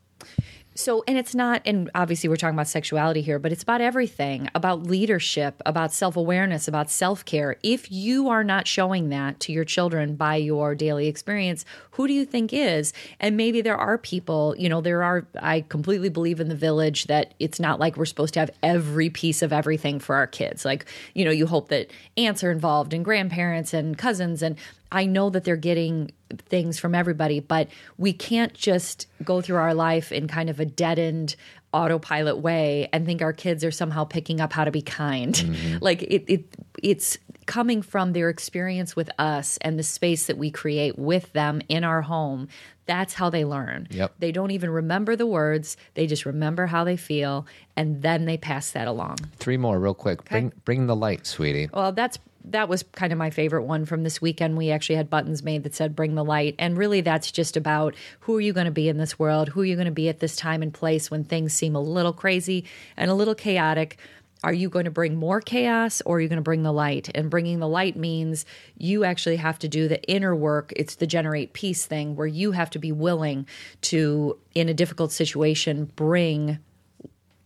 So, and it's not, and obviously we're talking about sexuality here, but it's about everything about leadership, about self awareness, about self care. If you are not showing that to your children by your daily experience, who do you think is? And maybe there are people, you know, there are, I completely believe in the village that it's not like we're supposed to have every piece of everything for our kids. Like, you know, you hope that aunts are involved and grandparents and cousins and, I know that they're getting things from everybody, but we can't just go through our life in kind of a deadened autopilot way and think our kids are somehow picking up how to be kind. Mm-hmm. Like it, it it's coming from their experience with us and the space that we create with them in our home. That's how they learn. Yep. They don't even remember the words. They just remember how they feel and then they pass that along. Three more, real quick. Bring, bring the light, sweetie. Well, that's that was kind of my favorite one from this weekend. We actually had buttons made that said "Bring the light," and really, that's just about who are you going to be in this world? Who are you going to be at this time and place when things seem a little crazy and a little chaotic? Are you going to bring more chaos or are you going to bring the light? And bringing the light means you actually have to do the inner work. It's the generate peace thing where you have to be willing to, in a difficult situation, bring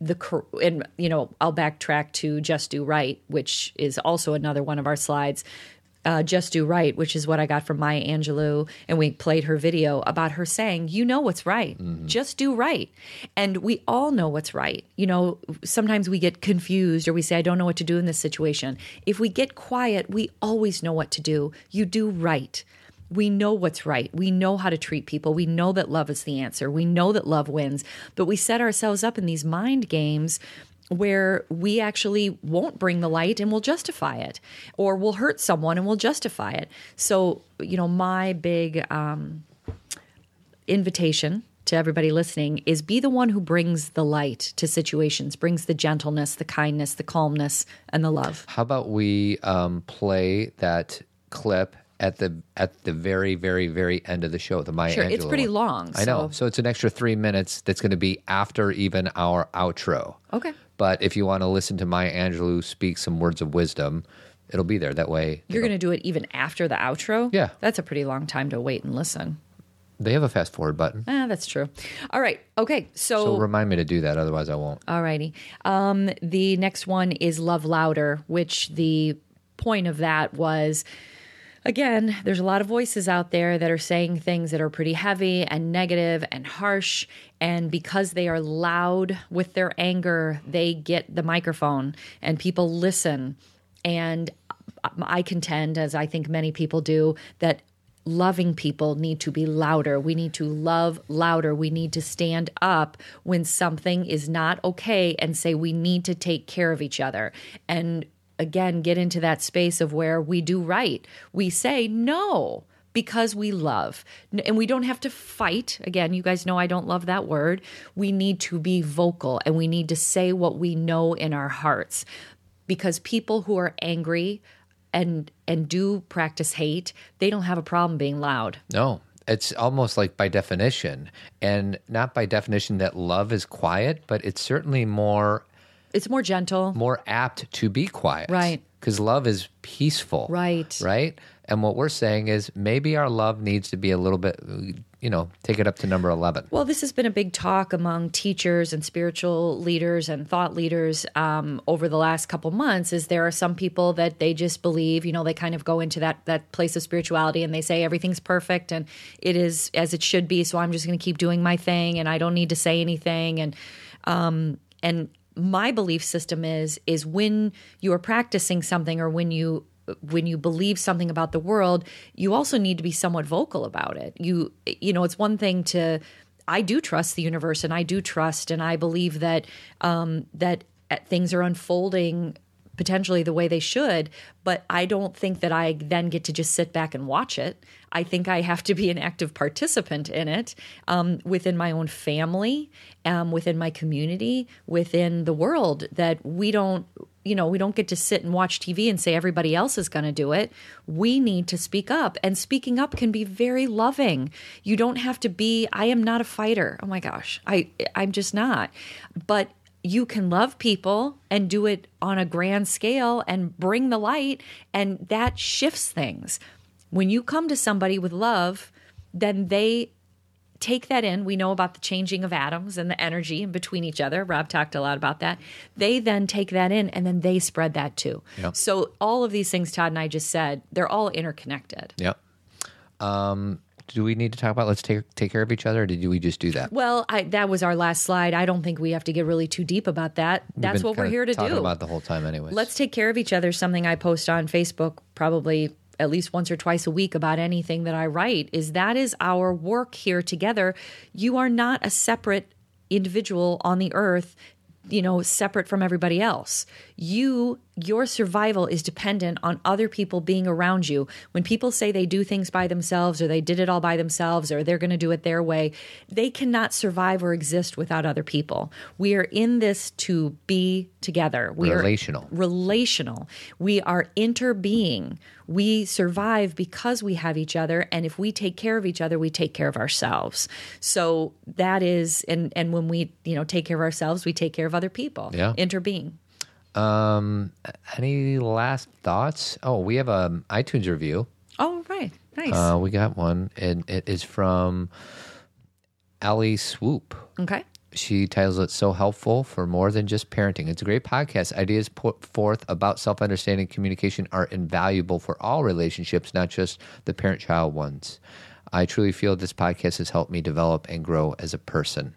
the and you know I'll backtrack to just do right, which is also another one of our slides. Uh, just do right, which is what I got from Maya Angelou, and we played her video about her saying, "You know what's right, just do right," and we all know what's right. You know, sometimes we get confused or we say, "I don't know what to do in this situation." If we get quiet, we always know what to do. You do right we know what's right. We know how to treat people. We know that love is the answer. We know that love wins. But we set ourselves up in these mind games where we actually won't bring the light and we'll justify it, or we'll hurt someone and we'll justify it. So, you know, my big um, invitation to everybody listening is be the one who brings the light to situations, brings the gentleness, the kindness, the calmness, and the love. How about we um, play that clip at the at the very very very end of the show? The Maya Sure, it's pretty one. long, I know, so- so it's an extra three minutes. That's going to be after even our outro. Okay. But if you want to listen to Maya Angelou speak some words of wisdom, it'll be there. That way, You're going to do it even after the outro? Yeah. That's a pretty long time to wait and listen. they have a fast forward button. Ah, that's true. All right. Okay. So remind me to do that, otherwise I won't. Alrighty. Um, the next one is Love Louder, which the point of that was again, there's a lot of voices out there that are saying things that are pretty heavy and negative and harsh. And because they are loud with their anger, they get the microphone and people listen. And I contend, as I think many people do, that loving people need to be louder. We need to love louder. We need to stand up when something is not okay and say we need to take care of each other. And again, get into that space of where we do right. We say no because we love. And we don't have to fight. Again, you guys know I don't love that word. We need to be vocal and we need to say what we know in our hearts. Because people who are angry and and do practice hate, they don't have a problem being loud. No, it's almost like by definition, and not by definition that love is quiet, but it's certainly more It's more gentle. more apt to be quiet. Right. Because love is peaceful. Right. Right. And what we're saying is maybe our love needs to be a little bit, you know, take it up to number 11. Well, this has been a big talk among teachers and spiritual leaders and thought leaders um, over the last couple months. Is there are some people that they just believe, you know, they kind of go into that that place of spirituality and they say everything's perfect and it is as it should be. So I'm just going to keep doing my thing and I don't need to say anything. And um, and my belief system is is when you are practicing something or when you when you believe something about the world you also need to be somewhat vocal about it. You you know it's one thing to i do trust the universe and i do trust and i believe that um that things are unfolding potentially the way they should but i don't think that i then get to just sit back and watch it. I think i have to be an active participant in it um, within my own family um, within my community within the world that we don't you know we don't get to sit and watch tv and say everybody else is going to do it. We need to speak up and speaking up can be very loving. You don't have to be i am not a fighter. Oh my gosh i i'm just not. But you can love people and do it on a grand scale and bring the light and that shifts things. When you come to somebody with love then they take that in. We know about the changing of atoms and the energy in between each other. Rob talked a lot about that. They then take that in and then they spread that too. Yep. so all of these things todd and i just said they're all interconnected. Yep. Um, do we need to talk about let's take take care of each other or did we just do that? well I, that was our last slide. I don't think we have to get really too deep about that. We've that's what we're here to talking do. about the whole time anyway. let's take care of each other something i post on facebook probably at least once or twice a week about anything that i write is that is our work here together. You are not a separate individual on the earth you know separate from everybody else you your survival is dependent on other people being around you. When people say they do things by themselves or they did it all by themselves or they're going to do it their way they cannot survive or exist without other people. We are in this to be together. We Relational. are relational. We are interbeing. We survive because we have each other and if we take care of each other we take care of ourselves. So that is and and when we you know take care of ourselves we take care of other people. Yeah. interbeing Um, any last thoughts? Oh, we have a iTunes review. Oh, right. Nice. Uh, we got one, and it is from Ali Swoop. okay. She titles it "So Helpful for More Than Just Parenting." It's a great podcast. Ideas put forth about self-understanding communication are invaluable for all relationships, not just the parent-child ones. I truly feel this podcast has helped me develop and grow as a person.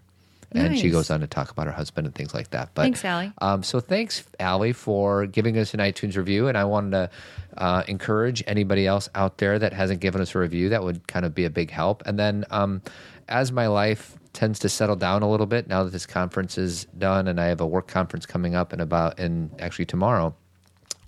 And she goes on to talk about her husband and things like that. But Thanks, Allie. um, so thanks, Allie, for giving us an iTunes review. And I wanted to uh, encourage anybody else out there that hasn't given us a review. That would kind of be a big help. And then um, as my life tends to settle down a little bit now that this conference is done, and I have a work conference coming up in about in actually tomorrow.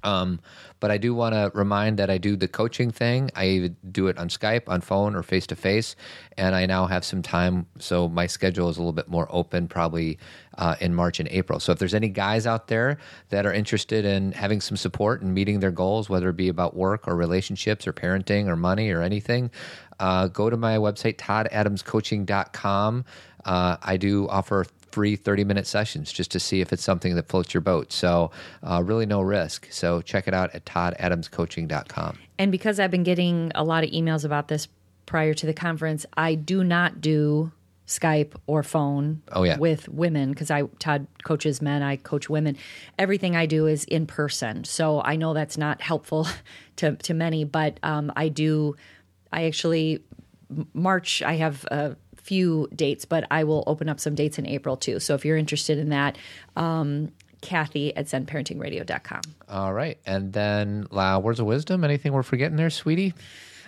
Um, but I do want to remind that I do the coaching thing. I do it on Skype, on phone, or face to face. And I now have some time, so my schedule is a little bit more open, probably uh, in March and April. So if there's any guys out there that are interested in having some support and meeting their goals, whether it be about work or relationships or parenting or money or anything, uh, go to my website, toddadamscoaching.com. Uh, I do offer free 30 minute sessions just to see if it's something that floats your boat. So, uh, really no risk. So, check it out at toddadamscoaching.com. And because I've been getting a lot of emails about this prior to the conference, I do not do Skype or phone Oh, yeah. with women because I Todd coaches men, I coach women. Everything I do is in person. So I know that's not helpful [LAUGHS] to to many, but um, I do I actually March I have a few dates, but I will open up some dates in April too. So if you're interested in that, um, Cathy at zenparentingradio.com. All right. And then, uh, words of wisdom? Anything we're forgetting there, sweetie?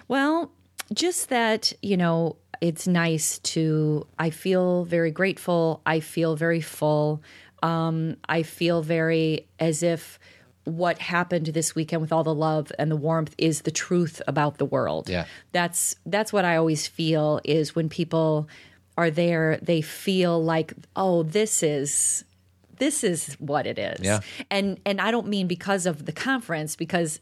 Well, just that, you know, it's nice to, I feel very grateful. I feel very full. Um, I feel very as if what happened this weekend with all the love and the warmth is the truth about the world. Yeah. That's that's what I always feel is when people are there, they feel like, oh, this is this is what it is. Yeah. And and I don't mean because of the conference because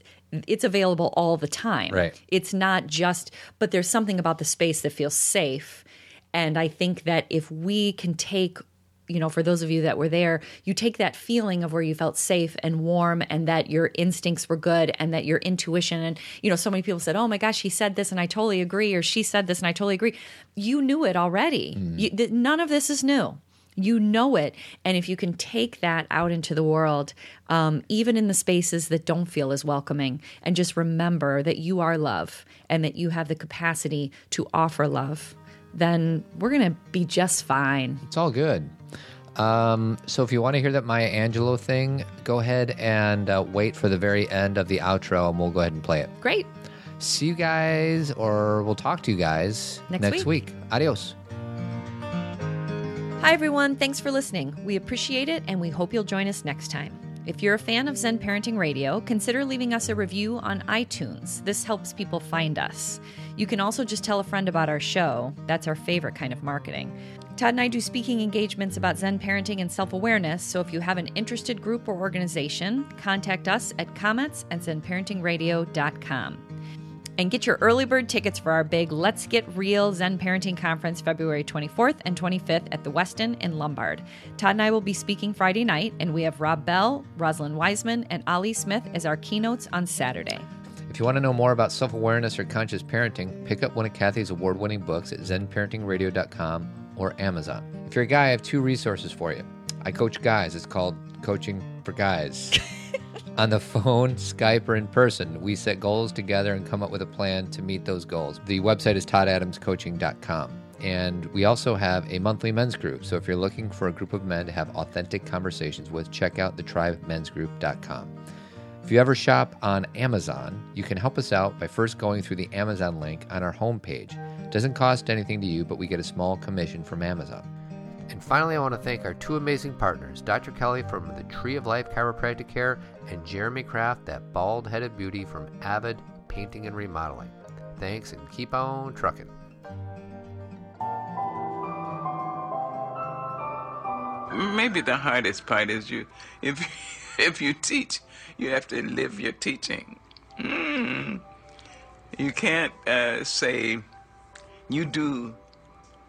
it's available all the time. Right. It's not just but there's something about the space that feels safe. And I think that if we can take you know, for those of you that were there, you take that feeling of where you felt safe and warm and that your instincts were good and that your intuition and, you know, so many people said, oh my gosh, he said this and I totally agree, or she said this and I totally agree. You knew it already. You, th- none of this is new. You know it. And if you can take that out into the world, um, even in the spaces that don't feel as welcoming, and just remember that you are love and that you have the capacity to offer love, then we're going to be just fine. It's all good. Um, so if you want to hear that Maya Angelou thing, go ahead and uh, wait for the very end of the outro and we'll go ahead and play it. Great. See you guys, or we'll talk to you guys Next week. Adios. Hi, everyone. Thanks for listening. We appreciate it and we hope you'll join us next time. If you're a fan of Zen Parenting Radio, consider leaving us a review on iTunes. This helps people find us. You can also just tell a friend about our show. That's our favorite kind of marketing. Todd and I do speaking engagements about Zen parenting and self awareness, so if you have an interested group or organization, contact us at comments at zenparentingradio.com. And get your early bird tickets for our big Let's Get Real Zen Parenting Conference February 24th and 25th at the Westin in Lombard. Todd and I will be speaking Friday night, and we have Rob Bell, Rosalind Wiseman, and Ali Smith as our keynotes on Saturday. If you want to know more about self awareness or conscious parenting, pick up one of Cathy's award winning books at zenparentingradio.com or Amazon. If you're a guy, I have two resources for you. I coach guys, it's called Coaching for Guys. [LAUGHS] On the phone, Skype, or in person, we set goals together and come up with a plan to meet those goals. The website is toddadamscoaching.com. And we also have a monthly men's group. So if you're looking for a group of men to have authentic conversations with, check out thetribemensgroup.com. If you ever shop on Amazon, you can help us out by first going through the Amazon link on our homepage. It doesn't cost anything to you, but we get a small commission from Amazon. And finally, I want to thank our two amazing partners, Dr. Kelly from the Tree of Life Chiropractic Care and Jeremy Kraft, that bald headed beauty from Avid Painting and Remodeling. Thanks and keep on trucking. Maybe the hardest part is you if [LAUGHS] if you teach you have to live your teaching mm. you can't uh, say you do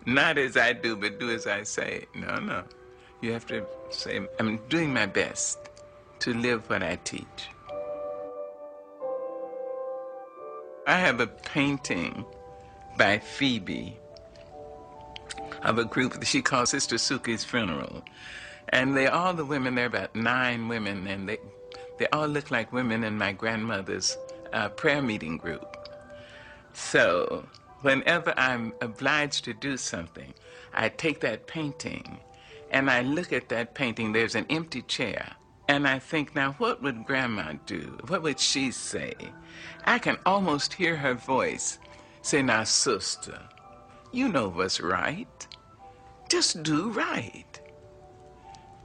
not as i do but do as i say no no you have to say i'm doing my best to live what I teach. I have a painting by Phoebe of a group that she calls Sister Suki's Funeral. And they all the women, there are about nine women, and they, they all look like women in my grandmother's uh, prayer meeting group. So whenever I'm obliged to do something, I take that painting and I look at that painting. There's an empty chair. And I think, now what would Grandma do? What would she say? I can almost hear her voice say, Now, sister, you know what's right. Just do right.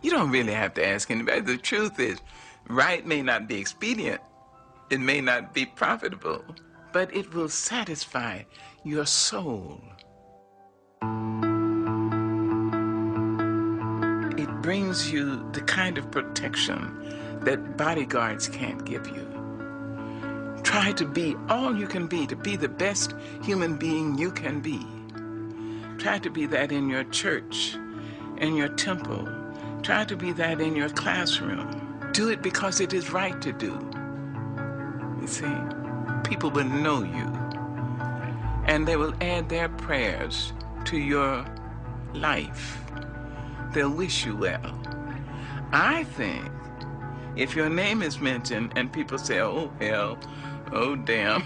You don't really have to ask anybody. The truth is, right may not be expedient, it may not be profitable, but it will satisfy your soul. It brings you the kind of protection that bodyguards can't give you. Try to be all you can be, to be the best human being you can be. Try to be that in your church, in your temple. Try to be that in your classroom. Do it because it is right to do. You see, people will know you and they will add their prayers to your life. They'll wish you well. I think if your name is mentioned and people say, oh, hell, oh, damn,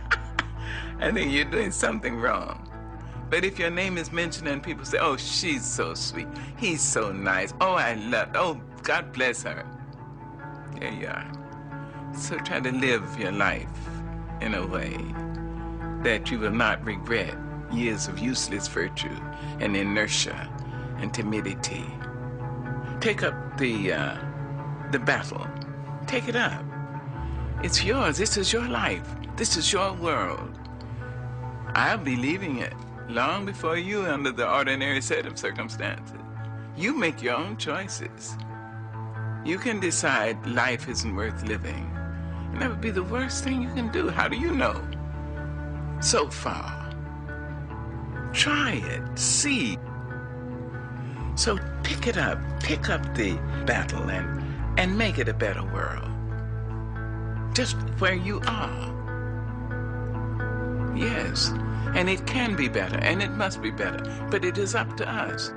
[LAUGHS] I think you're doing something wrong. But if your name is mentioned and people say, oh, she's so sweet, he's so nice, oh, I love, oh, God bless her. There you are. So try to live your life in a way that you will not regret years of useless virtue and inertia and timidity. Take up the, uh, the battle. Take it up. It's yours. This is your life. This is your world. I'll be leaving it long before you under the ordinary set of circumstances. You make your own choices. You can decide life isn't worth living. And that would be the worst thing you can do. How do you know? So far. Try it. See. So pick it up. Pick up the battle and, and make it a better world. Just where you are. Yes. And it can be better, and it must be better. But it is up to us.